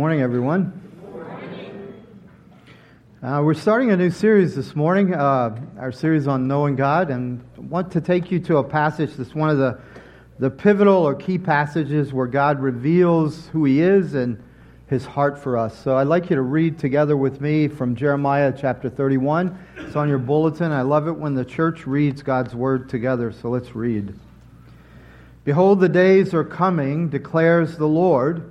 morning, everyone. Uh, we're starting a new series this morning, uh, our series on knowing God, and I want to take you to a passage that's one of the, the pivotal or key passages where God reveals who He is and His heart for us. So I'd like you to read together with me from Jeremiah chapter 31. It's on your bulletin. I love it when the church reads God's Word together, so let's read. Behold, the days are coming, declares the Lord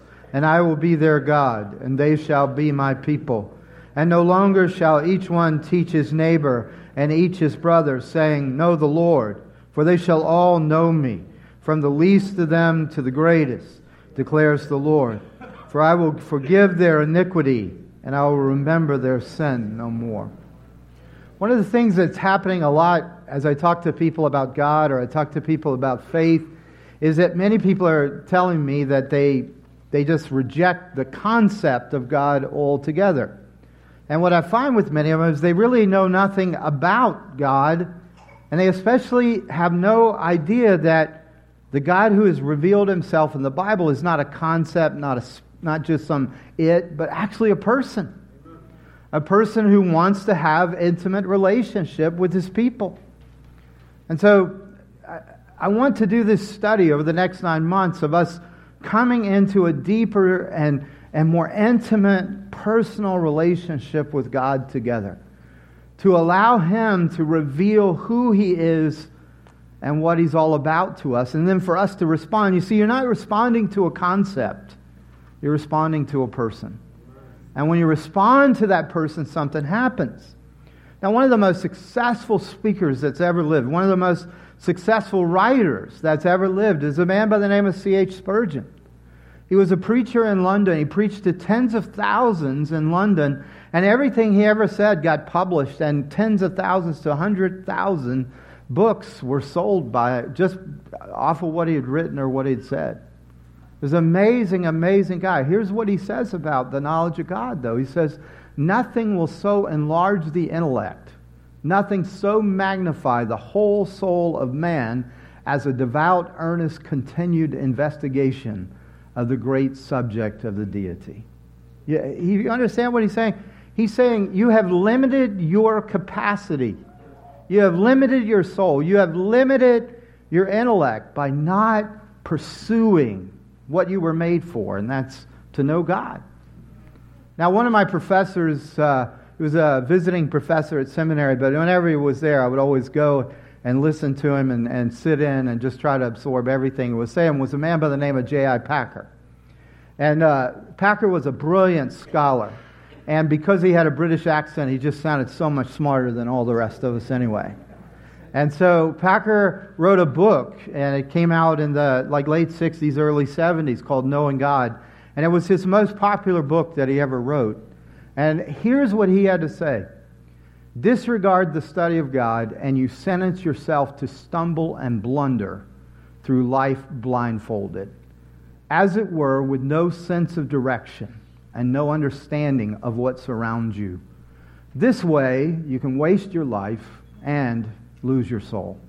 and I will be their God, and they shall be my people. And no longer shall each one teach his neighbor and each his brother, saying, Know the Lord, for they shall all know me, from the least of them to the greatest, declares the Lord. For I will forgive their iniquity, and I will remember their sin no more. One of the things that's happening a lot as I talk to people about God or I talk to people about faith is that many people are telling me that they they just reject the concept of God altogether. And what I find with many of them is they really know nothing about God, and they especially have no idea that the God who has revealed himself in the Bible is not a concept, not, a, not just some it, but actually a person. A person who wants to have intimate relationship with his people. And so I, I want to do this study over the next nine months of us coming into a deeper and, and more intimate personal relationship with God together. To allow Him to reveal who He is and what He's all about to us, and then for us to respond. You see, you're not responding to a concept, you're responding to a person. And when you respond to that person, something happens. Now, one of the most successful speakers that's ever lived, one of the most successful writers that's ever lived is a man by the name of C.H. Spurgeon. He was a preacher in London. He preached to tens of thousands in London, and everything he ever said got published, and tens of thousands to 100,000 books were sold by just off of what he had written or what he'd said. He was an amazing, amazing guy. Here's what he says about the knowledge of God, though. He says, Nothing will so enlarge the intellect Nothing so magnify the whole soul of man as a devout, earnest, continued investigation of the great subject of the deity. You, you understand what he's saying? He's saying you have limited your capacity. You have limited your soul. You have limited your intellect by not pursuing what you were made for, and that's to know God. Now, one of my professors, uh, he was a visiting professor at seminary, but whenever he was there, I would always go and listen to him and, and sit in and just try to absorb everything he was saying, was a man by the name of J.I. Packer. And uh, Packer was a brilliant scholar. And because he had a British accent, he just sounded so much smarter than all the rest of us anyway. And so Packer wrote a book, and it came out in the like late 60s, early 70s, called Knowing God. And it was his most popular book that he ever wrote. And here's what he had to say Disregard the study of God, and you sentence yourself to stumble and blunder through life blindfolded, as it were, with no sense of direction and no understanding of what surrounds you. This way, you can waste your life and lose your soul.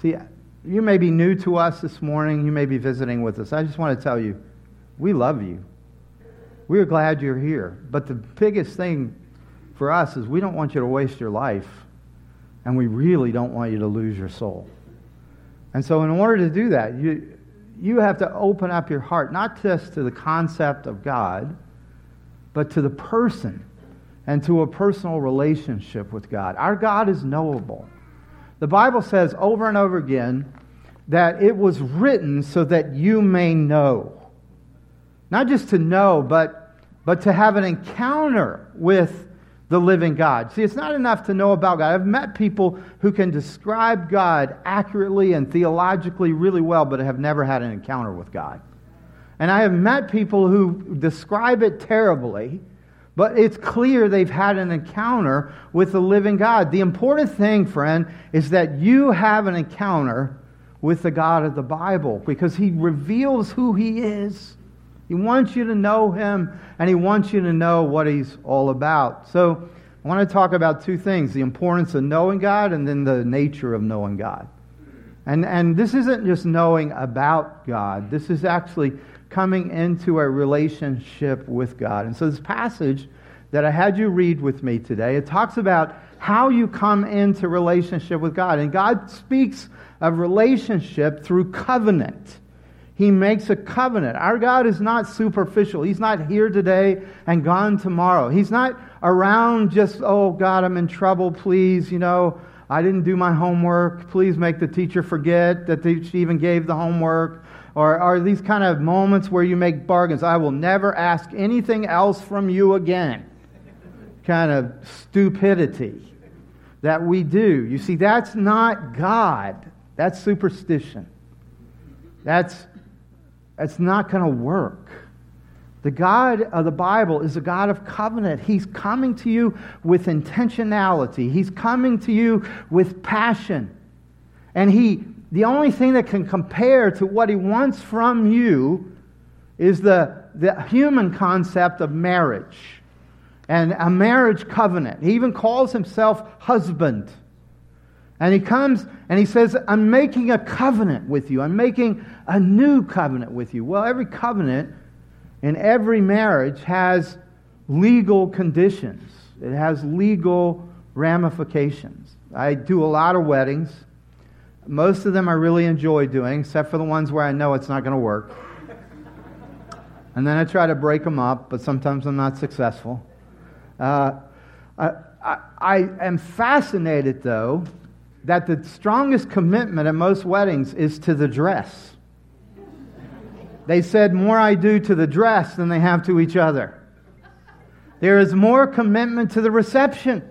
See, you may be new to us this morning, you may be visiting with us. I just want to tell you, we love you. We're glad you're here. But the biggest thing for us is we don't want you to waste your life, and we really don't want you to lose your soul. And so, in order to do that, you, you have to open up your heart, not just to the concept of God, but to the person and to a personal relationship with God. Our God is knowable. The Bible says over and over again that it was written so that you may know. Not just to know, but but to have an encounter with the living God. See, it's not enough to know about God. I've met people who can describe God accurately and theologically really well, but have never had an encounter with God. And I have met people who describe it terribly, But it's clear they've had an encounter with the living God. The important thing, friend, is that you have an encounter with the God of the Bible because he reveals who he is. He wants you to know him and he wants you to know what he's all about. So, I want to talk about two things the importance of knowing God and then the nature of knowing God. And, and this isn't just knowing about God, this is actually coming into a relationship with God. And so, this passage that I had you read with me today, it talks about how you come into relationship with God. And God speaks of relationship through covenant. He makes a covenant. Our God is not superficial. He's not here today and gone tomorrow. He's not around just, oh, God, I'm in trouble, please, you know, I didn't do my homework. Please make the teacher forget that she even gave the homework or are these kind of moments where you make bargains. I will never ask anything else from you again. Kind of stupidity that we do. You see, that's not God. That's superstition. That's, that's not going to work. The God of the Bible is a God of covenant. He's coming to you with intentionality. He's coming to you with passion. And he the only thing that can compare to what he wants from you is the, the human concept of marriage and a marriage covenant. He even calls himself husband. And he comes and he says, I'm making a covenant with you. I'm making a new covenant with you. Well, every covenant in every marriage has legal conditions, it has legal ramifications. I do a lot of weddings. Most of them I really enjoy doing, except for the ones where I know it's not going to work. And then I try to break them up, but sometimes I'm not successful. Uh, I, I, I am fascinated, though, that the strongest commitment at most weddings is to the dress. They said more I do to the dress than they have to each other. There is more commitment to the reception.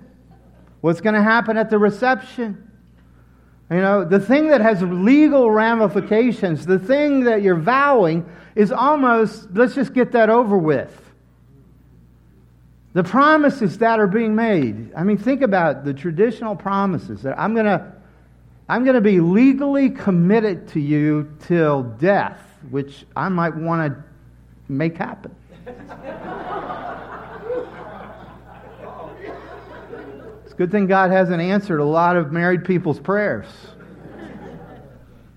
What's going to happen at the reception? You know, the thing that has legal ramifications, the thing that you're vowing, is almost, let's just get that over with. The promises that are being made. I mean, think about the traditional promises that I'm going to I'm going to be legally committed to you till death, which I might want to make happen. It's a good thing God hasn't answered a lot of married people's prayers.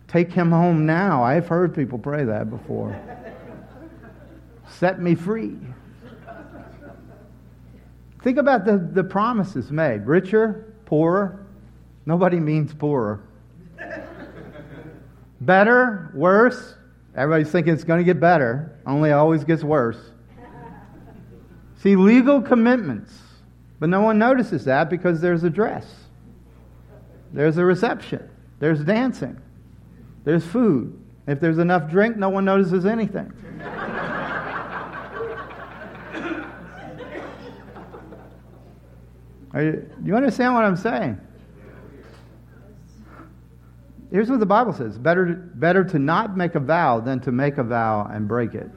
Take him home now. I've heard people pray that before. Set me free. Think about the, the promises made richer, poorer. Nobody means poorer. Better, worse. Everybody's thinking it's going to get better, only it always gets worse. See, legal commitments but no one notices that because there's a dress, there's a reception, there's dancing, there's food. If there's enough drink, no one notices anything. You, do you understand what I'm saying? Here's what the Bible says better, better to not make a vow than to make a vow and break it.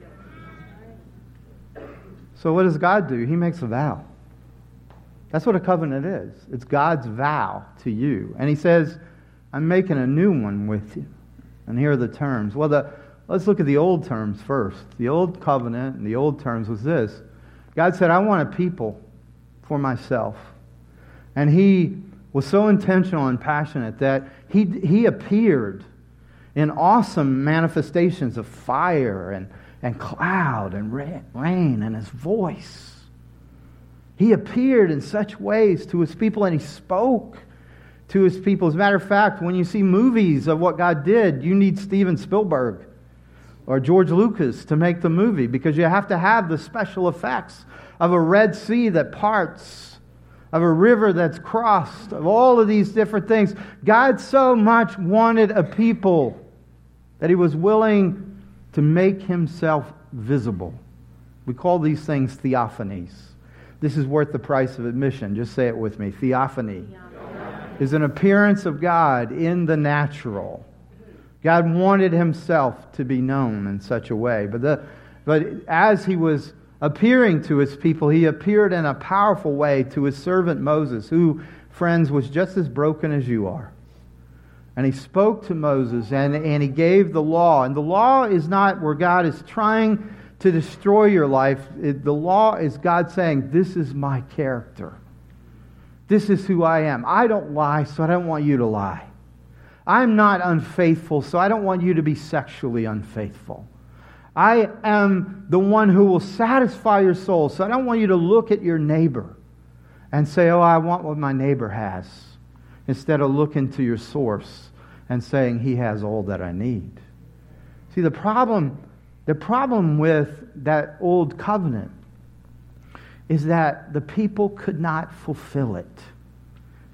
So, what does God do? He makes a vow. That's what a covenant is. It's God's vow to you. And he says, I'm making a new one with you. And here are the terms. Well, the, let's look at the old terms first. The old covenant and the old terms was this God said, I want a people for myself. And he was so intentional and passionate that he, he appeared in awesome manifestations of fire and, and cloud and rain and his voice. He appeared in such ways to his people and he spoke to his people. As a matter of fact, when you see movies of what God did, you need Steven Spielberg or George Lucas to make the movie because you have to have the special effects of a Red Sea that parts, of a river that's crossed, of all of these different things. God so much wanted a people that he was willing to make himself visible. We call these things theophanies. This is worth the price of admission. Just say it with me. Theophany, is an appearance of God in the natural. God wanted himself to be known in such a way. But, the, but as he was appearing to his people, he appeared in a powerful way to his servant Moses, who, friends, was just as broken as you are. And he spoke to Moses and, and he gave the law. And the law is not where God is trying to destroy your life. It, the law is God saying, This is my character. This is who I am. I don't lie, so I don't want you to lie. I'm not unfaithful, so I don't want you to be sexually unfaithful. I am the one who will satisfy your soul, so I don't want you to look at your neighbor and say, Oh, I want what my neighbor has, instead of looking to your source and saying, He has all that I need. See, the problem, the problem with that old covenant is that the people could not fulfill it.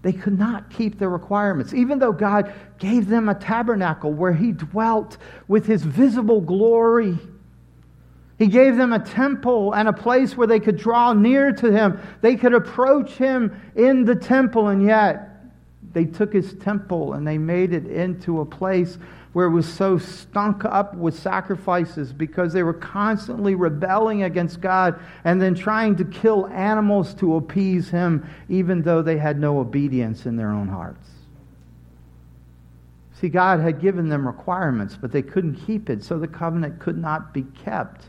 They could not keep the requirements. Even though God gave them a tabernacle where He dwelt with His visible glory, He gave them a temple and a place where they could draw near to Him. They could approach Him in the temple, and yet they took His temple and they made it into a place where it was so stunk up with sacrifices because they were constantly rebelling against God and then trying to kill animals to appease Him, even though they had no obedience in their own hearts. See, God had given them requirements, but they couldn't keep it, so the covenant could not be kept.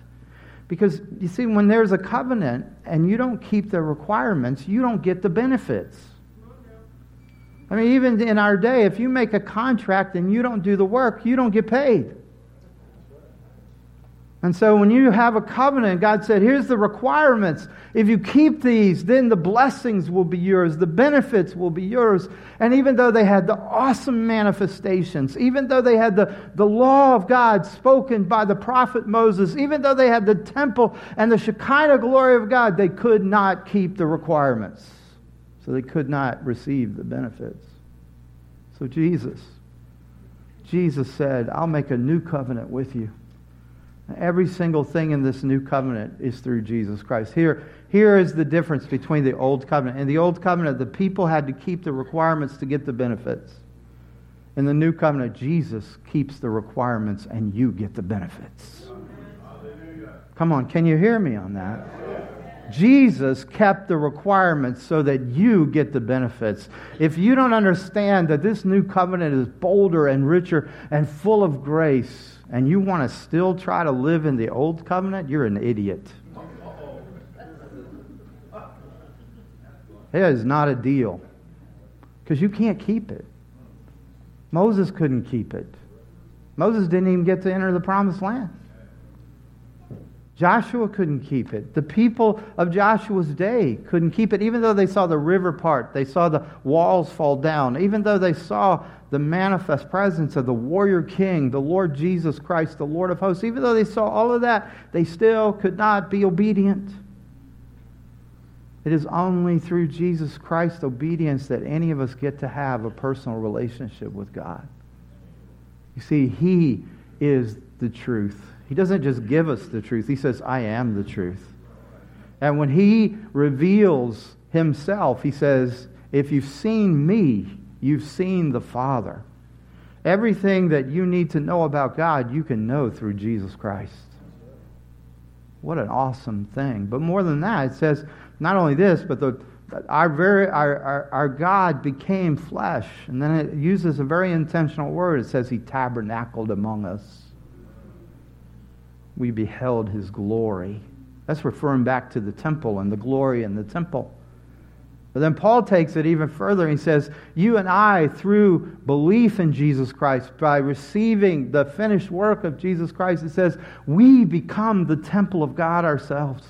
Because, you see, when there's a covenant and you don't keep the requirements, you don't get the benefits. I mean, even in our day, if you make a contract and you don't do the work, you don't get paid. And so when you have a covenant, God said, here's the requirements. If you keep these, then the blessings will be yours, the benefits will be yours. And even though they had the awesome manifestations, even though they had the, the law of God spoken by the prophet Moses, even though they had the temple and the Shekinah glory of God, they could not keep the requirements. So they could not receive the benefits. So Jesus, Jesus said, I'll make a new covenant with you. Every single thing in this new covenant is through Jesus Christ. Here, here is the difference between the old covenant. In the old covenant, the people had to keep the requirements to get the benefits. In the new covenant, Jesus keeps the requirements and you get the benefits. Come on, can you hear me on that? Jesus kept the requirements so that you get the benefits. If you don't understand that this new covenant is bolder and richer and full of grace, and you want to still try to live in the old covenant, you're an idiot. It is not a deal because you can't keep it. Moses couldn't keep it. Moses didn't even get to enter the promised land. Joshua couldn't keep it. The people of Joshua's day couldn't keep it, even though they saw the river part, they saw the walls fall down, even though they saw the manifest presence of the warrior king, the Lord Jesus Christ, the Lord of hosts, even though they saw all of that, they still could not be obedient. It is only through Jesus Christ's obedience that any of us get to have a personal relationship with God. You see, He is the truth. He doesn't just give us the truth, He says, I am the truth. And when He reveals Himself, He says, If you've seen me, you've seen the Father. Everything that you need to know about God, you can know through Jesus Christ. What an awesome thing. But more than that, it says not only this, but the, our, very, our, our, our God became flesh. And then it uses a very intentional word. It says he tabernacled among us we beheld his glory. That's referring back to the temple and the glory in the temple. But then Paul takes it even further. He says, You and I, through belief in Jesus Christ, by receiving the finished work of Jesus Christ, it says, we become the temple of God ourselves.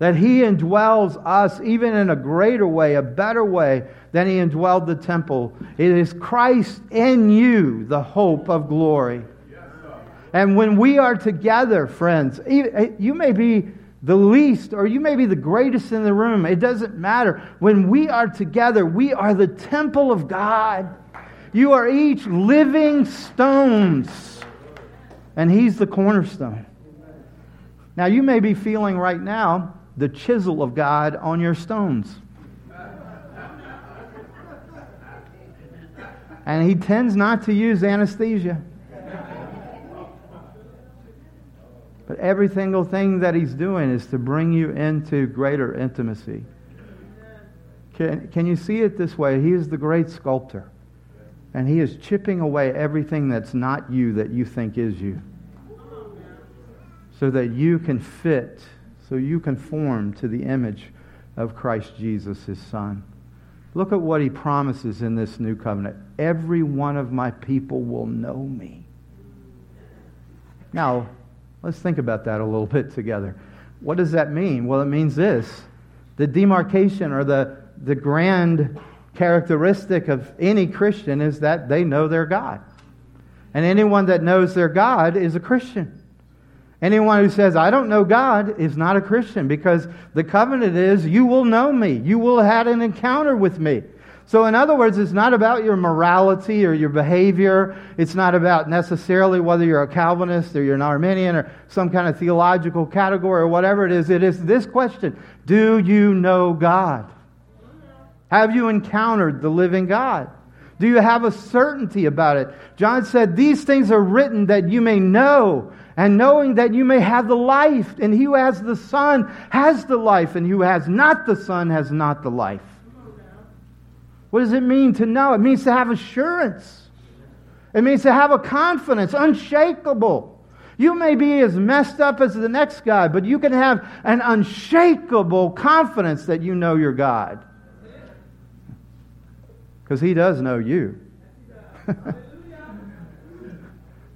That He indwells us even in a greater way, a better way than He indwelled the temple. It is Christ in you, the hope of glory. And when we are together, friends, eh, you may be the least or you may be the greatest in the room. It doesn't matter. When we are together, we are the temple of God. You are each living stones, and He's the cornerstone. Now, you may be feeling right now the chisel of God on your stones. And He tends not to use anesthesia. But every single thing that He's doing is to bring you into greater intimacy. Can, can you see it this way? He is the great sculptor. And He is chipping away everything that's not you that you think is you. So that you can fit, so you conform to the image of Christ Jesus, His Son. Look at what He promises in this new covenant. Every one of my people will know me. Now, let's think about that a little bit together. What does that mean? Well, it means this the demarcation or the, the grand characteristic of any Christian is that they know their God. And anyone that knows their God is a Christian. Anyone who says, I don't know God, is not a Christian because the covenant is, you will know me. You will have had an encounter with me. So, in other words, it's not about your morality or your behavior. It's not about necessarily whether you're a Calvinist or you're an Arminian or some kind of theological category or whatever it is. It is this question Do you know God? Have you encountered the living God? Do you have a certainty about it? John said, These things are written that you may know, and knowing that you may have the life. And he who has the Son has the life, and who has not the Son has not the life. What does it mean to know? It means to have assurance. It means to have a confidence, unshakable. You may be as messed up as the next guy, but you can have an unshakable confidence that you know your God. Because He does know you.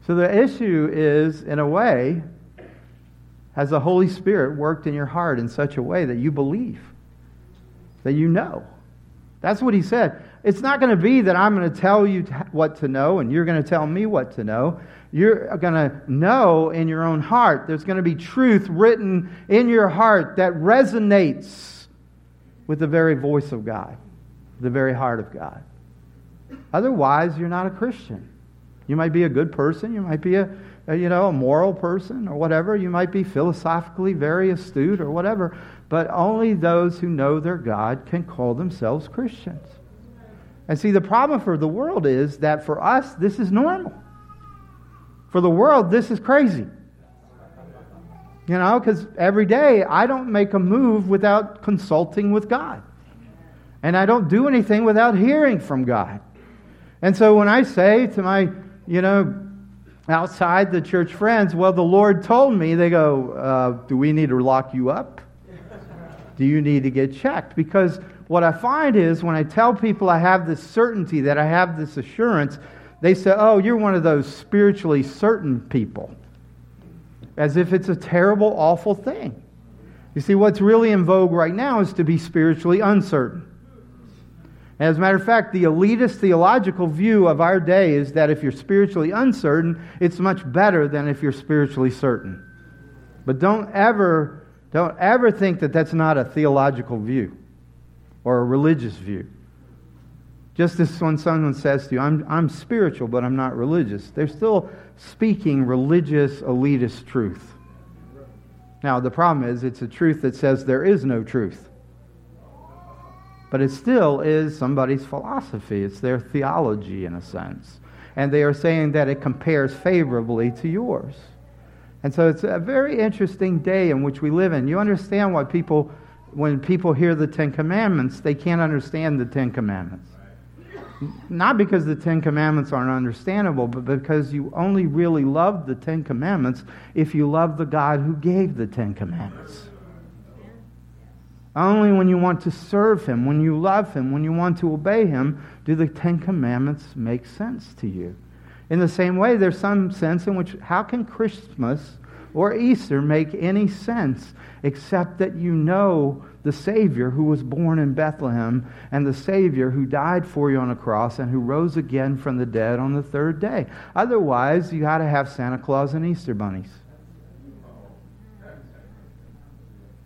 so the issue is, in a way, has the Holy Spirit worked in your heart in such a way that you believe, that you know? That's what he said. It's not going to be that I'm going to tell you what to know and you're going to tell me what to know. You're going to know in your own heart. There's going to be truth written in your heart that resonates with the very voice of God, the very heart of God. Otherwise, you're not a Christian. You might be a good person. You might be a, you know, a moral person or whatever. You might be philosophically very astute or whatever but only those who know their God can call themselves Christians. And see, the problem for the world is that for us, this is normal. For the world, this is crazy. You know, because every day I don't make a move without consulting with God. And I don't do anything without hearing from God. And so when I say to my, you know, outside the church friends, well, the Lord told me, they go, uh, do we need to lock you up? Do you need to get checked? Because what I find is when I tell people I have this certainty, that I have this assurance, they say, oh, you're one of those spiritually certain people. As if it's a terrible, awful thing. You see, what's really in vogue right now is to be spiritually uncertain. As a matter of fact, the elitist theological view of our day is that if you're spiritually uncertain, it's much better than if you're spiritually certain. But don't ever don't ever think that that's not a theological view or a religious view. Just as when someone says to you, I'm, I'm spiritual, but I'm not religious, they're still speaking religious, elitist truth. Now, the problem is, it's a truth that says there is no truth. But it still is somebody's philosophy, it's their theology in a sense. And they are saying that it compares favorably to yours. And so it's a very interesting day in which we live in. You understand why people, when people hear the Ten Commandments, they can't understand the Ten Commandments. Not because the Ten Commandments aren't understandable, but because you only really love the Ten Commandments if you love the God who gave the Ten Commandments. Only when you want to serve Him, when you love Him, when you want to obey Him, do the Ten Commandments make sense to you. In the same way, there's some sense in which how can Christmas or Easter make any sense except that you know the Savior who was born in Bethlehem and the Savior who died for you on a cross and who rose again from the dead on the third day. Otherwise, you got to have Santa Claus and Easter bunnies.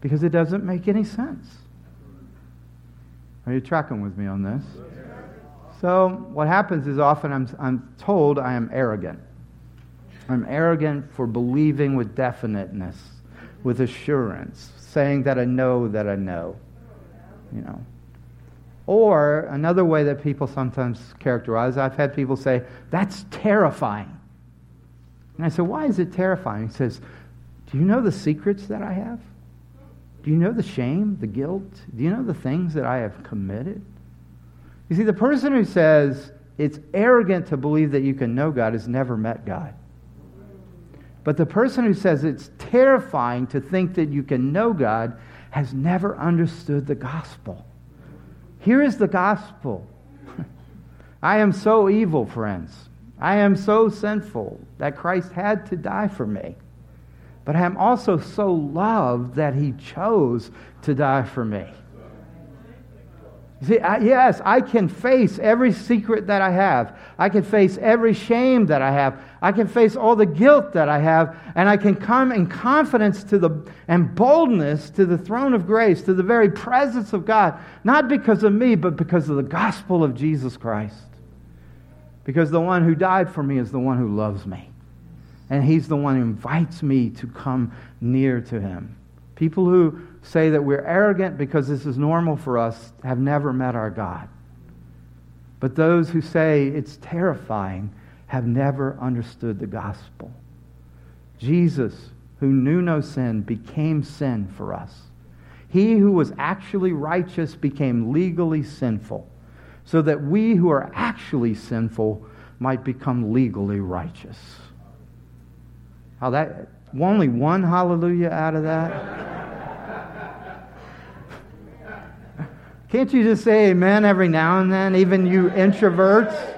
Because it doesn't make any sense. Are you tracking with me on this? So, what happens is often I'm, I'm told I am arrogant. I'm arrogant for believing with definiteness, with assurance, saying that I know that I know. You know. Or another way that people sometimes characterize, I've had people say, that's terrifying. And I said, why is it terrifying? He says, do Do you know the secrets that I have? Do you know the shame, the guilt? Do you know the things that I have committed? You see, the person who says it's arrogant to believe that you can know God has never met God. But the person who says it's terrifying to think that you can know God has never understood the gospel. Here is the gospel I am so evil, friends. I am so sinful that Christ had to die for me. But I am also so loved that he chose to die for me. See, I, yes, I can face every secret that I have. I can face every shame that I have. I can face all the guilt that I have, and I can come in confidence to the and boldness to the throne of grace, to the very presence of God, not because of me, but because of the gospel of Jesus Christ. Because the one who died for me is the one who loves me. And he's the one who invites me to come near to him. People who say that we're arrogant because this is normal for us have never met our God. But those who say it's terrifying have never understood the gospel. Jesus, who knew no sin, became sin for us. He who was actually righteous became legally sinful, so that we who are actually sinful might become legally righteous. How that only one hallelujah out of that? Can't you just say amen every now and then, even you introverts?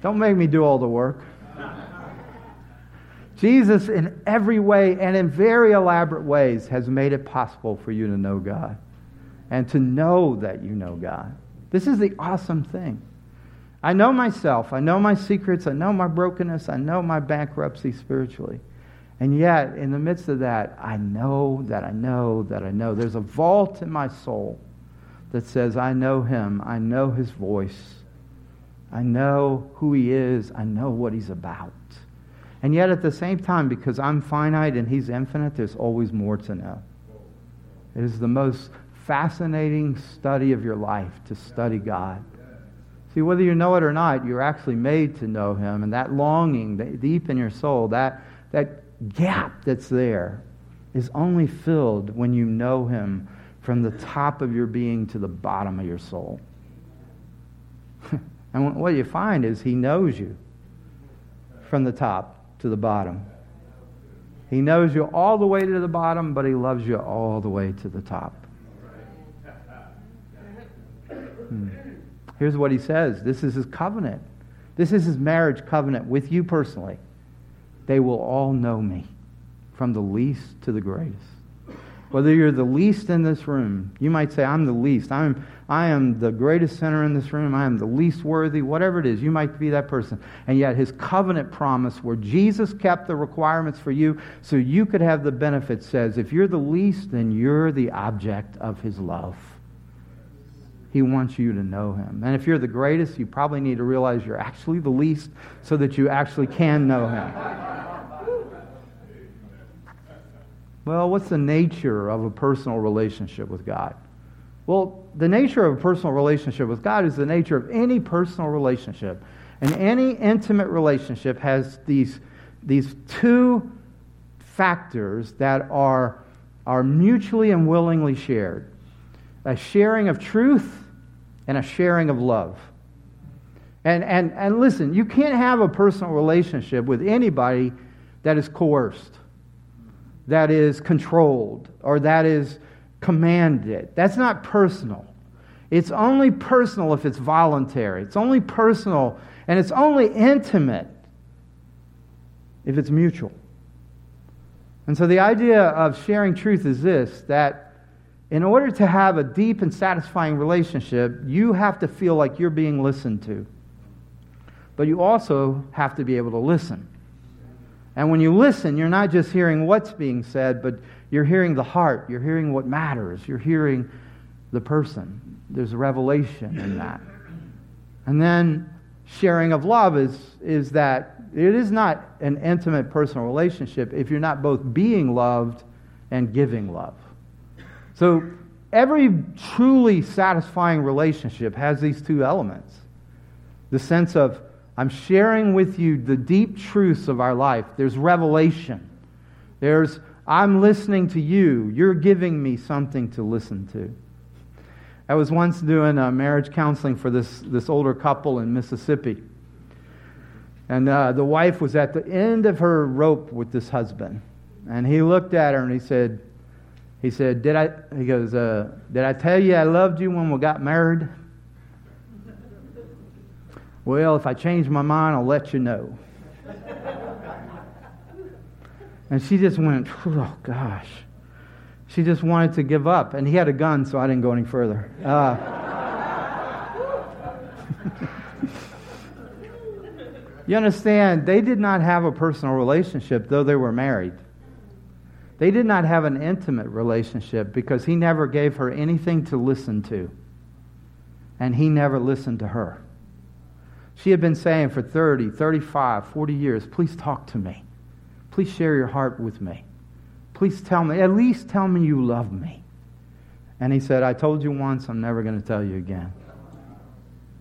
Don't make me do all the work. Jesus, in every way and in very elaborate ways, has made it possible for you to know God and to know that you know God. This is the awesome thing. I know myself. I know my secrets. I know my brokenness. I know my bankruptcy spiritually. And yet, in the midst of that, I know that I know that I know. There's a vault in my soul that says, I know him. I know his voice. I know who he is. I know what he's about. And yet, at the same time, because I'm finite and he's infinite, there's always more to know. It is the most fascinating study of your life to study God. See, whether you know it or not, you're actually made to know him. And that longing deep in your soul, that, that gap that's there is only filled when you know Him from the top of your being to the bottom of your soul. and what you find is He knows you from the top to the bottom. He knows you all the way to the bottom, but He loves you all the way to the top. Hmm. Here's what He says this is His covenant. This is His marriage covenant with you personally they will all know me, from the least to the greatest. Whether you're the least in this room, you might say, I'm the least. I'm, I am the greatest sinner in this room. I am the least worthy. Whatever it is, you might be that person. And yet, his covenant promise, where Jesus kept the requirements for you so you could have the benefit, says, if you're the least, then you're the object of his love. He wants you to know him. And if you're the greatest, you probably need to realize you're actually the least so that you actually can know him. Well, what's the nature of a personal relationship with God? Well, the nature of a personal relationship with God is the nature of any personal relationship. And any intimate relationship has these, these two factors that are, are mutually and willingly shared a sharing of truth and a sharing of love. And, and, and listen, you can't have a personal relationship with anybody that is coerced, that is controlled, or that is commanded. That's not personal. It's only personal if it's voluntary. It's only personal and it's only intimate if it's mutual. And so the idea of sharing truth is this that in order to have a deep and satisfying relationship, you have to feel like you're being listened to. But you also have to be able to listen. And when you listen, you're not just hearing what's being said, but you're hearing the heart. You're hearing what matters. You're hearing the person. There's a revelation in that. And then sharing of love is, is that it is not an intimate personal relationship if you're not both being loved and giving love. So every truly satisfying relationship has these two elements the sense of, I'm sharing with you the deep truths of our life. There's revelation. There's, I'm listening to you. You're giving me something to listen to. I was once doing a marriage counseling for this, this older couple in Mississippi. And uh, the wife was at the end of her rope with this husband. And he looked at her and he said, he said, did I, he goes, uh, did I tell you I loved you when we got married? Well, if I change my mind, I'll let you know. and she just went, oh gosh. She just wanted to give up. And he had a gun, so I didn't go any further. Uh, you understand, they did not have a personal relationship, though they were married. They did not have an intimate relationship because he never gave her anything to listen to. And he never listened to her. She had been saying for 30, 35, 40 years, please talk to me. Please share your heart with me. Please tell me, at least tell me you love me. And he said, I told you once, I'm never going to tell you again.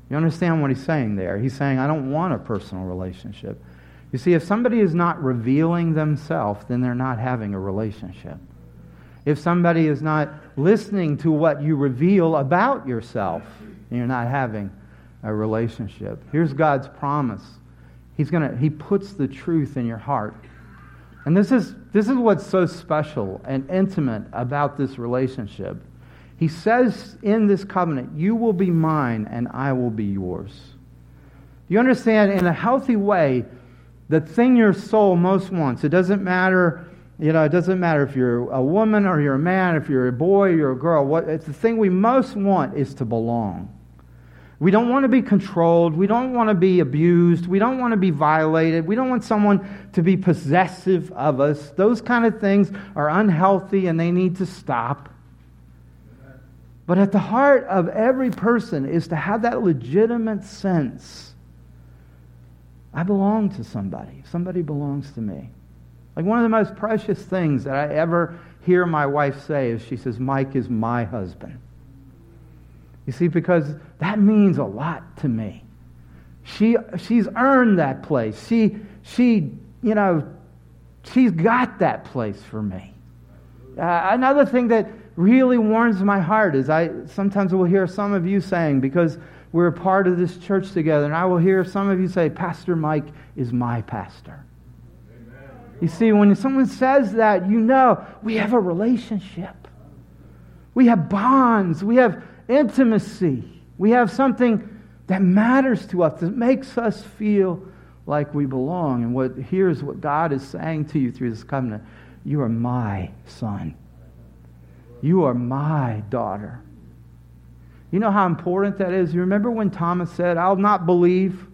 You understand what he's saying there? He's saying, I don't want a personal relationship. You see, if somebody is not revealing themselves, then they're not having a relationship. If somebody is not listening to what you reveal about yourself, you're not having a relationship. Here's God's promise. He's gonna, he puts the truth in your heart. And this is, this is what's so special and intimate about this relationship. He says in this covenant, You will be mine and I will be yours. You understand, in a healthy way, the thing your soul most wants, it doesn't matter, you know, it doesn't matter if you're a woman or you're a man, if you're a boy or you're a girl, what, it's the thing we most want is to belong. We don't want to be controlled. We don't want to be abused. We don't want to be violated. We don't want someone to be possessive of us. Those kind of things are unhealthy and they need to stop. But at the heart of every person is to have that legitimate sense I belong to somebody. Somebody belongs to me. Like one of the most precious things that I ever hear my wife say is she says, Mike is my husband. You see, because that means a lot to me. She, she's earned that place. She, she, you know, she's got that place for me. Uh, another thing that really warms my heart is I sometimes will hear some of you saying, because we're a part of this church together, and I will hear some of you say, Pastor Mike is my pastor. You see, when someone says that, you know we have a relationship. We have bonds. We have intimacy. We have something that matters to us, that makes us feel like we belong. And what here's what God is saying to you through this covenant. You are my son. You are my daughter. You know how important that is? You remember when Thomas said, I'll not believe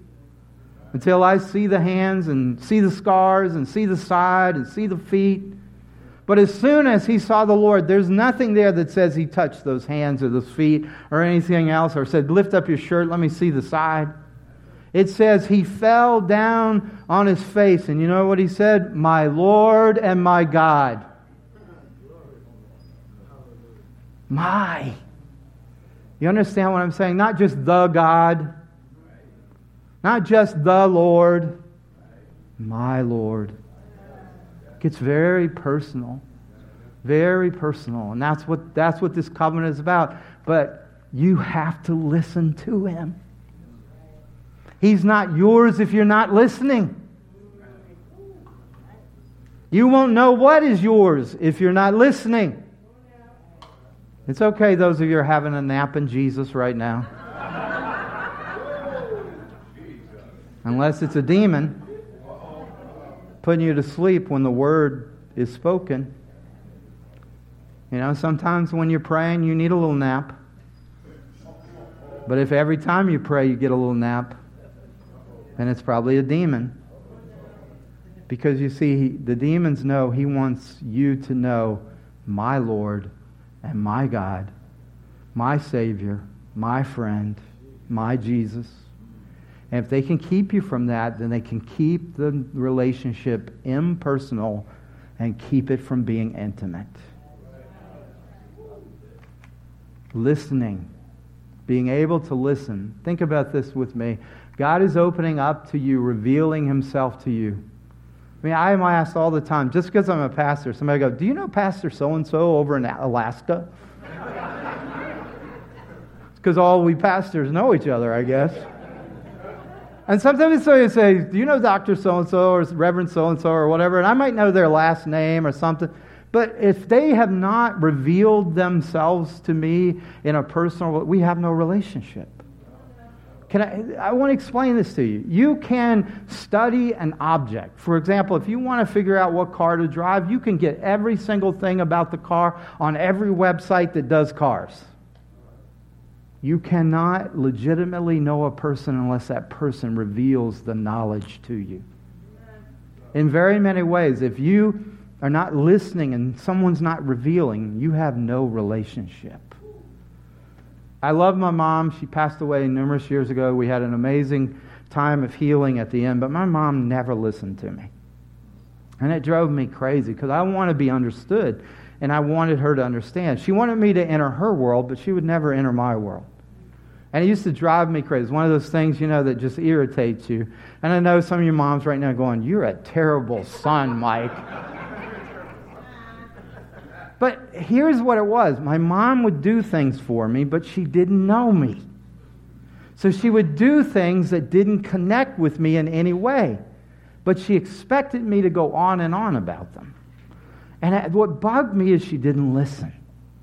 until I see the hands and see the scars and see the side and see the feet. But as soon as he saw the Lord, there's nothing there that says he touched those hands or those feet or anything else or said, Lift up your shirt, let me see the side. It says he fell down on his face. And you know what he said? My Lord and my God. My. You understand what I'm saying? Not just the God, not just the Lord, my Lord gets very personal. Very personal. And that's what, that's what this covenant is about. But you have to listen to him. He's not yours if you're not listening. You won't know what is yours if you're not listening. It's okay, those of you are having a nap in Jesus right now. Unless it's a demon putting you to sleep when the word is spoken. You know, sometimes when you're praying, you need a little nap. But if every time you pray you get a little nap, then it's probably a demon. Because you see, the demons know he wants you to know my Lord and my God, my Savior, my friend, my Jesus. And if they can keep you from that, then they can keep the relationship impersonal and keep it from being intimate. Listening, being able to listen. Think about this with me. God is opening up to you, revealing himself to you. I mean, I am asked all the time, just because I'm a pastor, somebody go, Do you know Pastor so and so over in Alaska? because all we pastors know each other, I guess. And sometimes they say, Do you know Dr. So and so or Reverend so and so or whatever? And I might know their last name or something. But if they have not revealed themselves to me in a personal way, we have no relationship. Can I, I want to explain this to you. You can study an object. For example, if you want to figure out what car to drive, you can get every single thing about the car on every website that does cars. You cannot legitimately know a person unless that person reveals the knowledge to you. In very many ways, if you are not listening and someone's not revealing, you have no relationship. I love my mom. She passed away numerous years ago. We had an amazing time of healing at the end, but my mom never listened to me. And it drove me crazy because I want to be understood and I wanted her to understand. She wanted me to enter her world, but she would never enter my world. And it used to drive me crazy. It's one of those things, you know, that just irritates you. And I know some of your moms right now going, You're a terrible son, Mike. but here's what it was my mom would do things for me, but she didn't know me. So she would do things that didn't connect with me in any way. But she expected me to go on and on about them. And what bugged me is she didn't listen.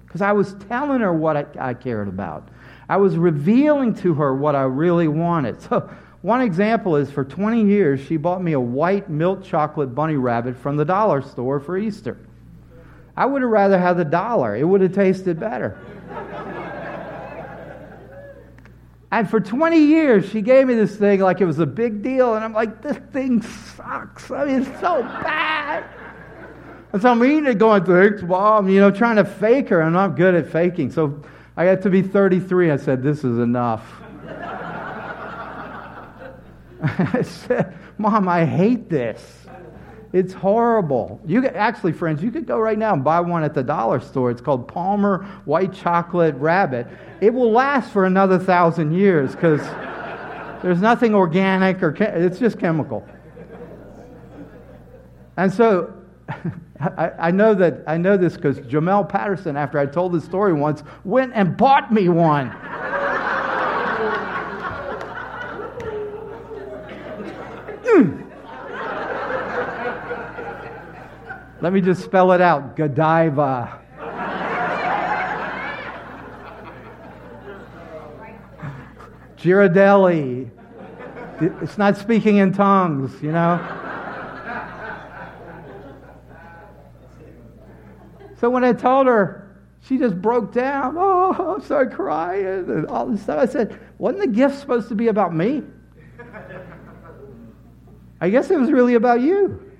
Because I was telling her what I, I cared about. I was revealing to her what I really wanted. So, one example is for 20 years, she bought me a white milk chocolate bunny rabbit from the dollar store for Easter. I would have rather had the dollar, it would have tasted better. and for 20 years, she gave me this thing like it was a big deal, and I'm like, this thing sucks. I mean, it's so bad. And so I'm eating it going, thanks, mom, you know, trying to fake her. I'm not good at faking. So I got to be 33. I said, This is enough. I said, Mom, I hate this. It's horrible. You could, actually, friends, you could go right now and buy one at the dollar store. It's called Palmer White Chocolate Rabbit. It will last for another thousand years because there's nothing organic or it's just chemical. And so I, I, know that I know this because Jamel Patterson, after I told this story once, went and bought me one. mm. Let me just spell it out Godiva. Ghirardelli. It's not speaking in tongues, you know? So when I told her, she just broke down. Oh, I started crying and all this stuff. I said, wasn't the gift supposed to be about me? I guess it was really about you.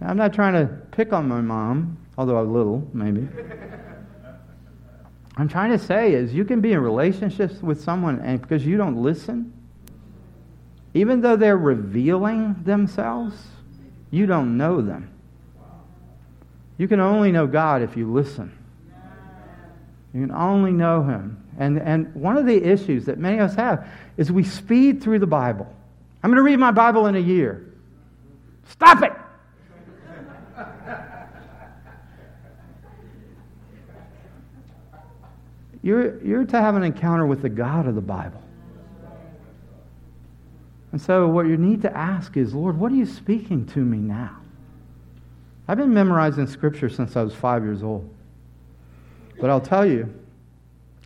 I'm not trying to pick on my mom, although a little, maybe. I'm trying to say is you can be in relationships with someone and because you don't listen, even though they're revealing themselves, you don't know them. You can only know God if you listen. You can only know Him. And, and one of the issues that many of us have is we speed through the Bible. I'm going to read my Bible in a year. Stop it! You're, you're to have an encounter with the God of the Bible. And so, what you need to ask is, Lord, what are you speaking to me now? I've been memorizing scripture since I was five years old. But I'll tell you,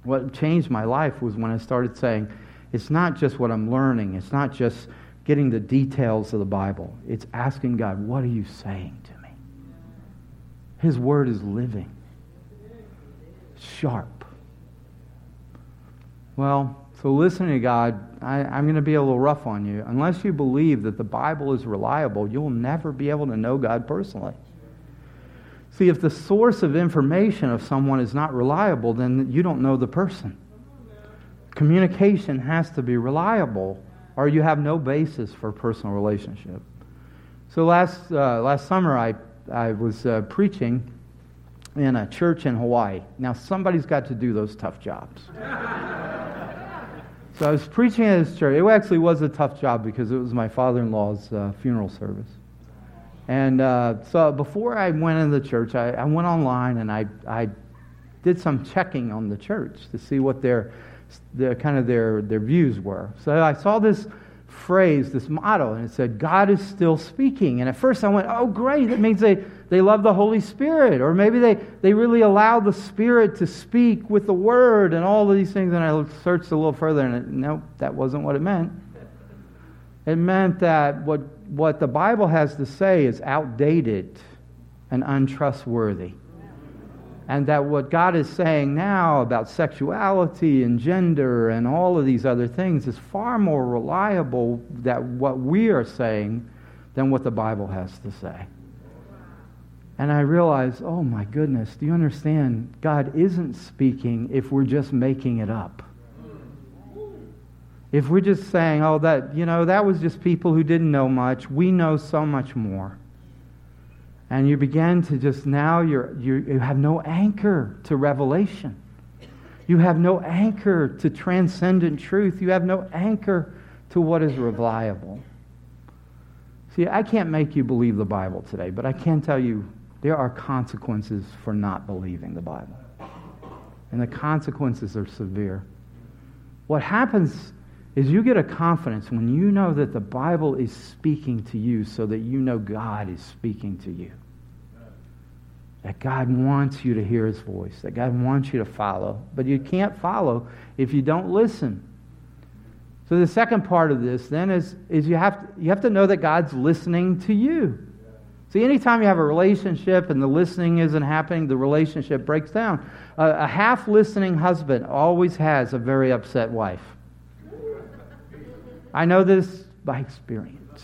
what changed my life was when I started saying, it's not just what I'm learning, it's not just getting the details of the Bible, it's asking God, what are you saying to me? His word is living, sharp. Well, so listening to God, I, am going to be a little rough on you. Unless you believe that the Bible is reliable, you'll never be able to know God personally. See, if the source of information of someone is not reliable, then you don't know the person. Communication has to be reliable, or you have no basis for personal relationship. So last, uh, last summer, I, I was uh, preaching in a church in Hawaii. Now, somebody's got to do those tough jobs. so I was preaching at this church. It actually was a tough job because it was my father in law's uh, funeral service. And uh, so before I went into the church, I, I went online and I, I did some checking on the church to see what their, their kind of their, their views were. So I saw this phrase, this motto, and it said, God is still speaking. And at first I went, oh, great, that means they, they love the Holy Spirit. Or maybe they, they really allow the Spirit to speak with the Word and all of these things. And I searched a little further, and it, no, that wasn't what it meant. It meant that what, what the Bible has to say is outdated and untrustworthy and that what God is saying now about sexuality and gender and all of these other things is far more reliable than what we are saying than what the Bible has to say. And I realized, oh my goodness, do you understand? God isn't speaking if we're just making it up. If we're just saying, oh, that, you know, that was just people who didn't know much, we know so much more. And you begin to just now, you're, you you have no anchor to revelation. You have no anchor to transcendent truth. You have no anchor to what is reliable. See, I can't make you believe the Bible today, but I can tell you there are consequences for not believing the Bible. And the consequences are severe. What happens is you get a confidence when you know that the Bible is speaking to you so that you know God is speaking to you. That God wants you to hear his voice, that God wants you to follow. But you can't follow if you don't listen. So the second part of this then is, is you, have to, you have to know that God's listening to you. See, anytime you have a relationship and the listening isn't happening, the relationship breaks down. A, a half listening husband always has a very upset wife. I know this by experience.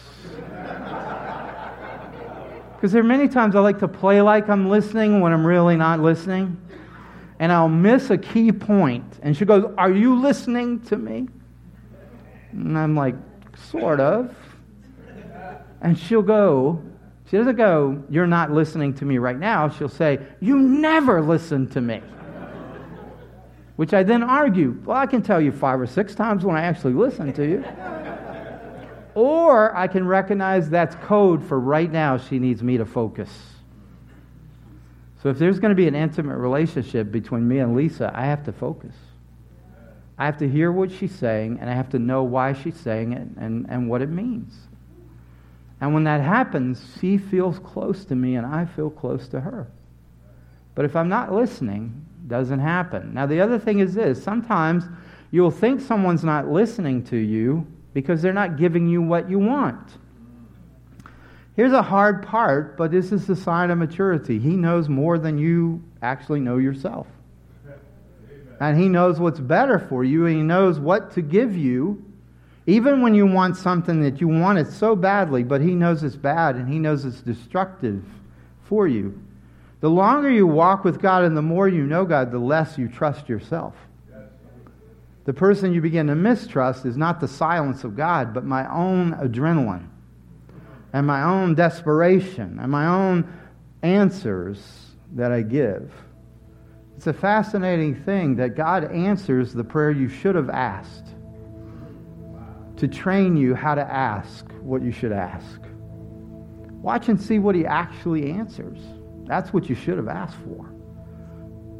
Because there are many times I like to play like I'm listening when I'm really not listening. And I'll miss a key point. And she goes, Are you listening to me? And I'm like, Sort of. And she'll go, She doesn't go, You're not listening to me right now. She'll say, You never listen to me. Which I then argue, Well, I can tell you five or six times when I actually listen to you. Or I can recognize that's code for right now she needs me to focus. So if there's going to be an intimate relationship between me and Lisa, I have to focus. I have to hear what she's saying, and I have to know why she's saying it and, and what it means. And when that happens, she feels close to me, and I feel close to her. But if I'm not listening, doesn't happen. Now the other thing is this: sometimes you'll think someone's not listening to you because they're not giving you what you want. Here's a hard part, but this is the sign of maturity. He knows more than you actually know yourself. And He knows what's better for you, and He knows what to give you, even when you want something that you want it so badly, but He knows it's bad and He knows it's destructive for you. The longer you walk with God and the more you know God, the less you trust yourself. The person you begin to mistrust is not the silence of God, but my own adrenaline and my own desperation and my own answers that I give. It's a fascinating thing that God answers the prayer you should have asked to train you how to ask what you should ask. Watch and see what He actually answers. That's what you should have asked for.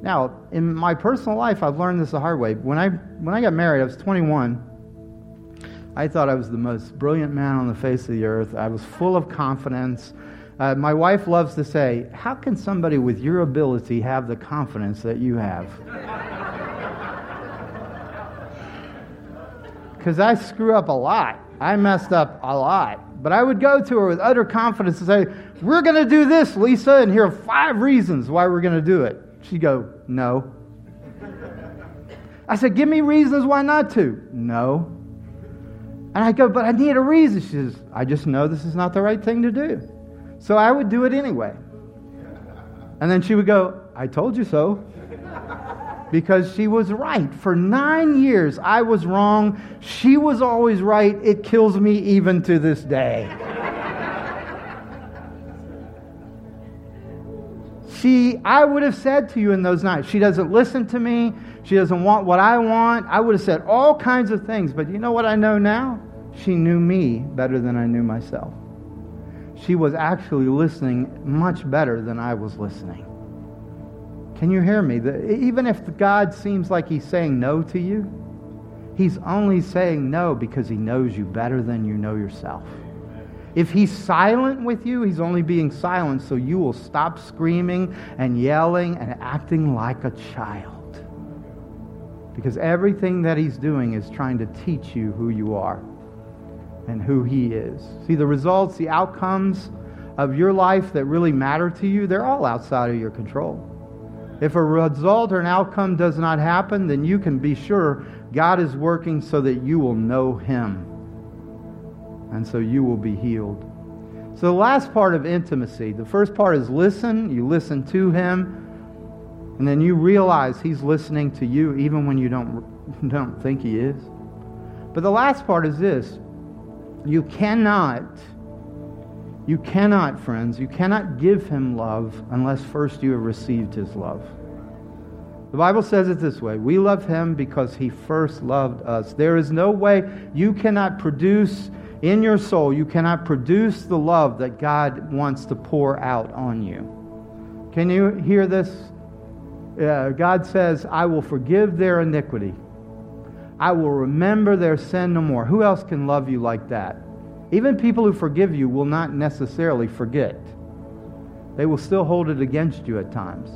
Now, in my personal life, I've learned this the hard way. When I, when I got married, I was 21. I thought I was the most brilliant man on the face of the earth. I was full of confidence. Uh, my wife loves to say, How can somebody with your ability have the confidence that you have? Because I screw up a lot. I messed up a lot. But I would go to her with utter confidence and say, We're going to do this, Lisa, and here are five reasons why we're going to do it. She'd go, No. I said, Give me reasons why not to. No. And I go, But I need a reason. She says, I just know this is not the right thing to do. So I would do it anyway. And then she would go, I told you so. Because she was right. For nine years, I was wrong. She was always right. It kills me even to this day. she, I would have said to you in those nights, she doesn't listen to me. She doesn't want what I want. I would have said all kinds of things. But you know what I know now? She knew me better than I knew myself. She was actually listening much better than I was listening. Can you hear me? The, even if God seems like He's saying no to you, He's only saying no because He knows you better than you know yourself. If He's silent with you, He's only being silent so you will stop screaming and yelling and acting like a child. Because everything that He's doing is trying to teach you who you are and who He is. See, the results, the outcomes of your life that really matter to you, they're all outside of your control. If a result or an outcome does not happen, then you can be sure God is working so that you will know Him. And so you will be healed. So the last part of intimacy, the first part is listen. You listen to Him. And then you realize He's listening to you even when you don't, don't think He is. But the last part is this you cannot, you cannot, friends, you cannot give him love unless first you have received his love. The Bible says it this way We love him because he first loved us. There is no way you cannot produce in your soul, you cannot produce the love that God wants to pour out on you. Can you hear this? Uh, God says, I will forgive their iniquity. I will remember their sin no more. Who else can love you like that? Even people who forgive you will not necessarily forget. They will still hold it against you at times.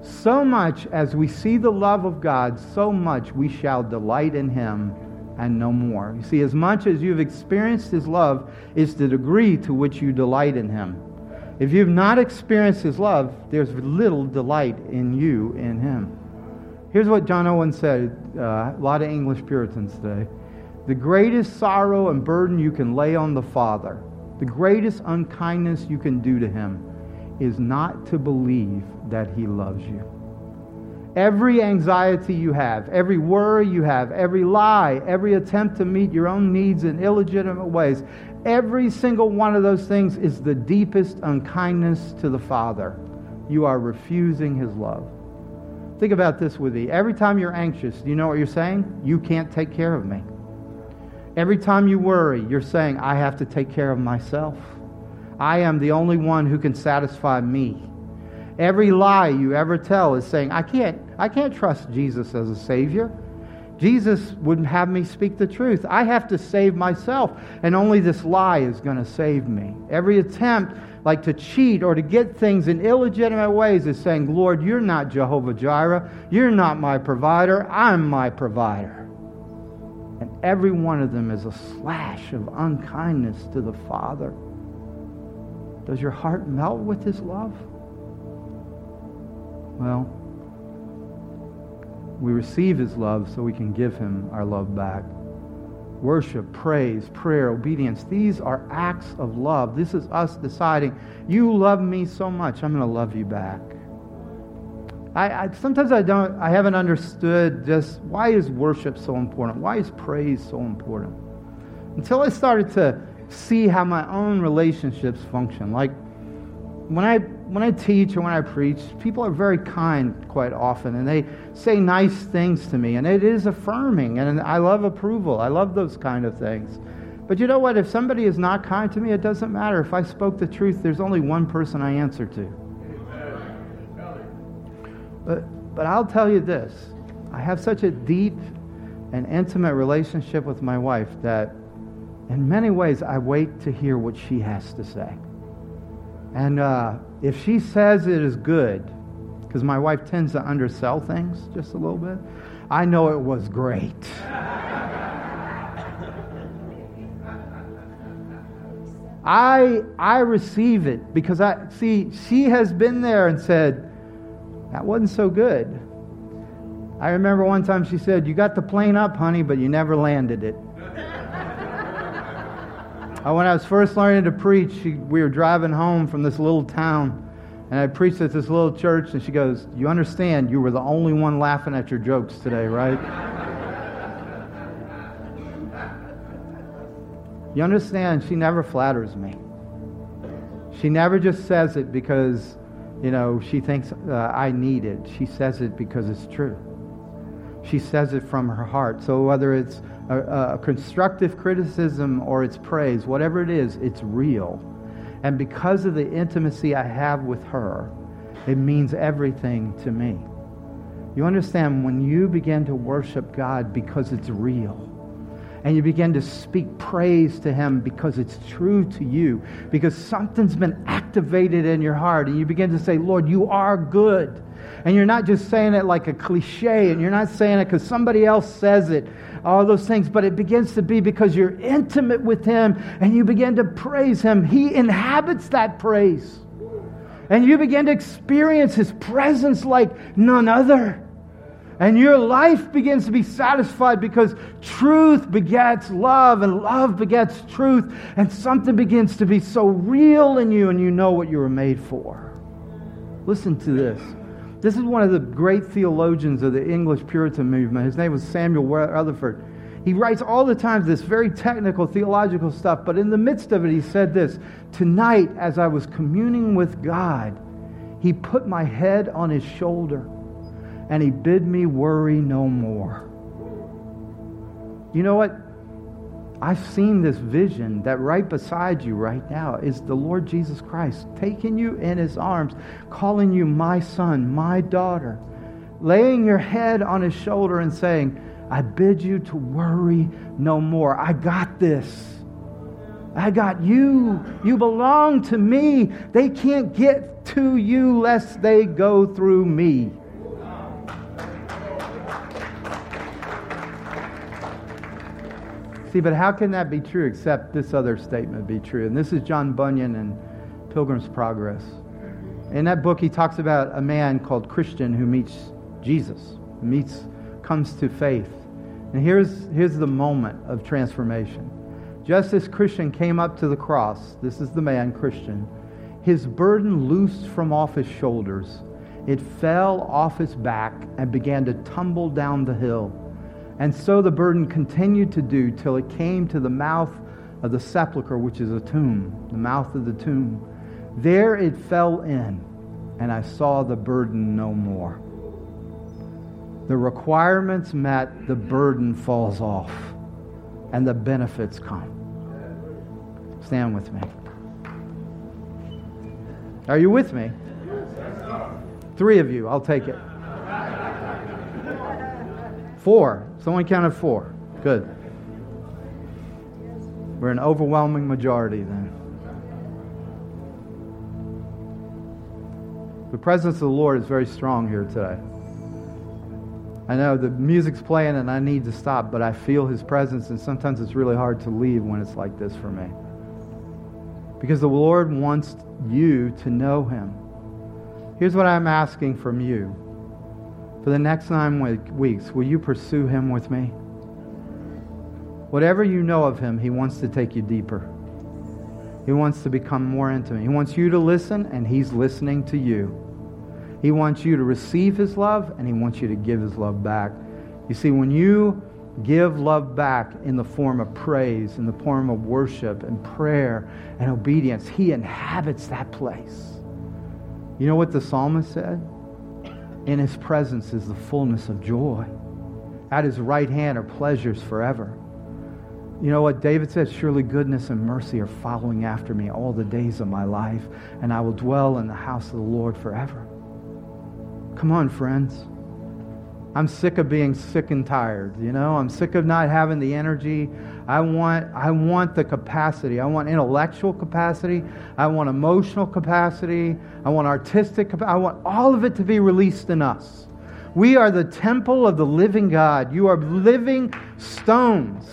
So much as we see the love of God, so much we shall delight in Him and no more. You see, as much as you've experienced His love is the degree to which you delight in Him. If you've not experienced His love, there's little delight in you in Him. Here's what John Owen said, uh, a lot of English Puritans today. The greatest sorrow and burden you can lay on the Father, the greatest unkindness you can do to him, is not to believe that he loves you. Every anxiety you have, every worry you have, every lie, every attempt to meet your own needs in illegitimate ways, every single one of those things is the deepest unkindness to the Father. You are refusing his love. Think about this with me. Every time you're anxious, do you know what you're saying? You can't take care of me. Every time you worry, you're saying, I have to take care of myself. I am the only one who can satisfy me. Every lie you ever tell is saying, I can't, I can't trust Jesus as a Savior. Jesus wouldn't have me speak the truth. I have to save myself, and only this lie is going to save me. Every attempt like to cheat or to get things in illegitimate ways is saying, Lord, you're not Jehovah Jireh. You're not my provider. I'm my provider. And every one of them is a slash of unkindness to the Father. Does your heart melt with his love? Well, we receive his love so we can give him our love back worship, praise, prayer, obedience. These are acts of love. This is us deciding, you love me so much, I'm going to love you back. I, I, sometimes I don't, I haven't understood just why is worship so important? Why is praise so important? Until I started to see how my own relationships function. Like when I when I teach or when I preach, people are very kind quite often, and they say nice things to me, and it is affirming, and I love approval. I love those kind of things. But you know what? If somebody is not kind to me, it doesn't matter. If I spoke the truth, there's only one person I answer to. But, but I'll tell you this I have such a deep and intimate relationship with my wife that in many ways I wait to hear what she has to say. And uh, if she says it is good, because my wife tends to undersell things just a little bit, I know it was great. I I receive it because I see she has been there and said that wasn't so good. I remember one time she said, "You got the plane up, honey, but you never landed it." Uh, when I was first learning to preach, she, we were driving home from this little town, and I preached at this little church, and she goes, You understand, you were the only one laughing at your jokes today, right? you understand, she never flatters me. She never just says it because you know, she thinks uh, I need it. She says it because it's true. She says it from her heart. So whether it's a, a constructive criticism or it's praise, whatever it is, it's real. And because of the intimacy I have with her, it means everything to me. You understand when you begin to worship God because it's real and you begin to speak praise to Him because it's true to you, because something's been activated in your heart, and you begin to say, Lord, you are good. And you're not just saying it like a cliche, and you're not saying it because somebody else says it, all those things, but it begins to be because you're intimate with Him and you begin to praise Him. He inhabits that praise. And you begin to experience His presence like none other. And your life begins to be satisfied because truth begets love and love begets truth. And something begins to be so real in you and you know what you were made for. Listen to this. This is one of the great theologians of the English Puritan movement. His name was Samuel Rutherford. He writes all the time this very technical theological stuff, but in the midst of it, he said this Tonight, as I was communing with God, he put my head on his shoulder and he bid me worry no more. You know what? I've seen this vision that right beside you right now is the Lord Jesus Christ taking you in his arms, calling you my son, my daughter, laying your head on his shoulder and saying, I bid you to worry no more. I got this. I got you. You belong to me. They can't get to you lest they go through me. See, but how can that be true except this other statement be true? And this is John Bunyan in Pilgrim's Progress. In that book, he talks about a man called Christian who meets Jesus, meets, comes to faith. And here's, here's the moment of transformation. Just as Christian came up to the cross, this is the man, Christian, his burden loosed from off his shoulders. It fell off his back and began to tumble down the hill. And so the burden continued to do till it came to the mouth of the sepulchre, which is a tomb, the mouth of the tomb. There it fell in, and I saw the burden no more. The requirements met, the burden falls off, and the benefits come. Stand with me. Are you with me? Three of you, I'll take it. Four. Someone counted four. Good. We're an overwhelming majority then. The presence of the Lord is very strong here today. I know the music's playing and I need to stop, but I feel His presence, and sometimes it's really hard to leave when it's like this for me. Because the Lord wants you to know Him. Here's what I'm asking from you for the next nine weeks, will you pursue him with me? Whatever you know of him, he wants to take you deeper. He wants to become more intimate. He wants you to listen, and he's listening to you. He wants you to receive his love, and he wants you to give his love back. You see, when you give love back in the form of praise, in the form of worship and prayer and obedience, he inhabits that place. You know what the psalmist said? In his presence is the fullness of joy. At his right hand are pleasures forever. You know what David said? Surely goodness and mercy are following after me all the days of my life, and I will dwell in the house of the Lord forever. Come on, friends. I'm sick of being sick and tired, you know? I'm sick of not having the energy. I want, I want the capacity. I want intellectual capacity. I want emotional capacity. I want artistic capacity. I want all of it to be released in us. We are the temple of the living God. You are living stones.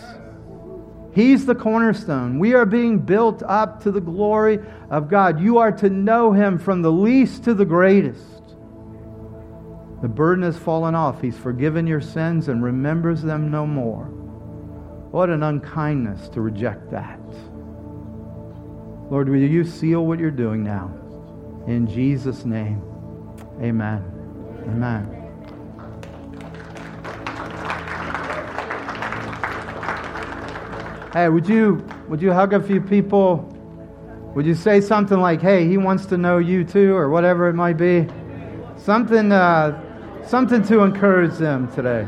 He's the cornerstone. We are being built up to the glory of God. You are to know Him from the least to the greatest. The burden has fallen off. He's forgiven your sins and remembers them no more. What an unkindness to reject that. Lord, will you seal what you're doing now? In Jesus' name, amen. Amen. Hey, would you would you hug a few people? Would you say something like, hey, he wants to know you too, or whatever it might be? Something, uh, something to encourage them today.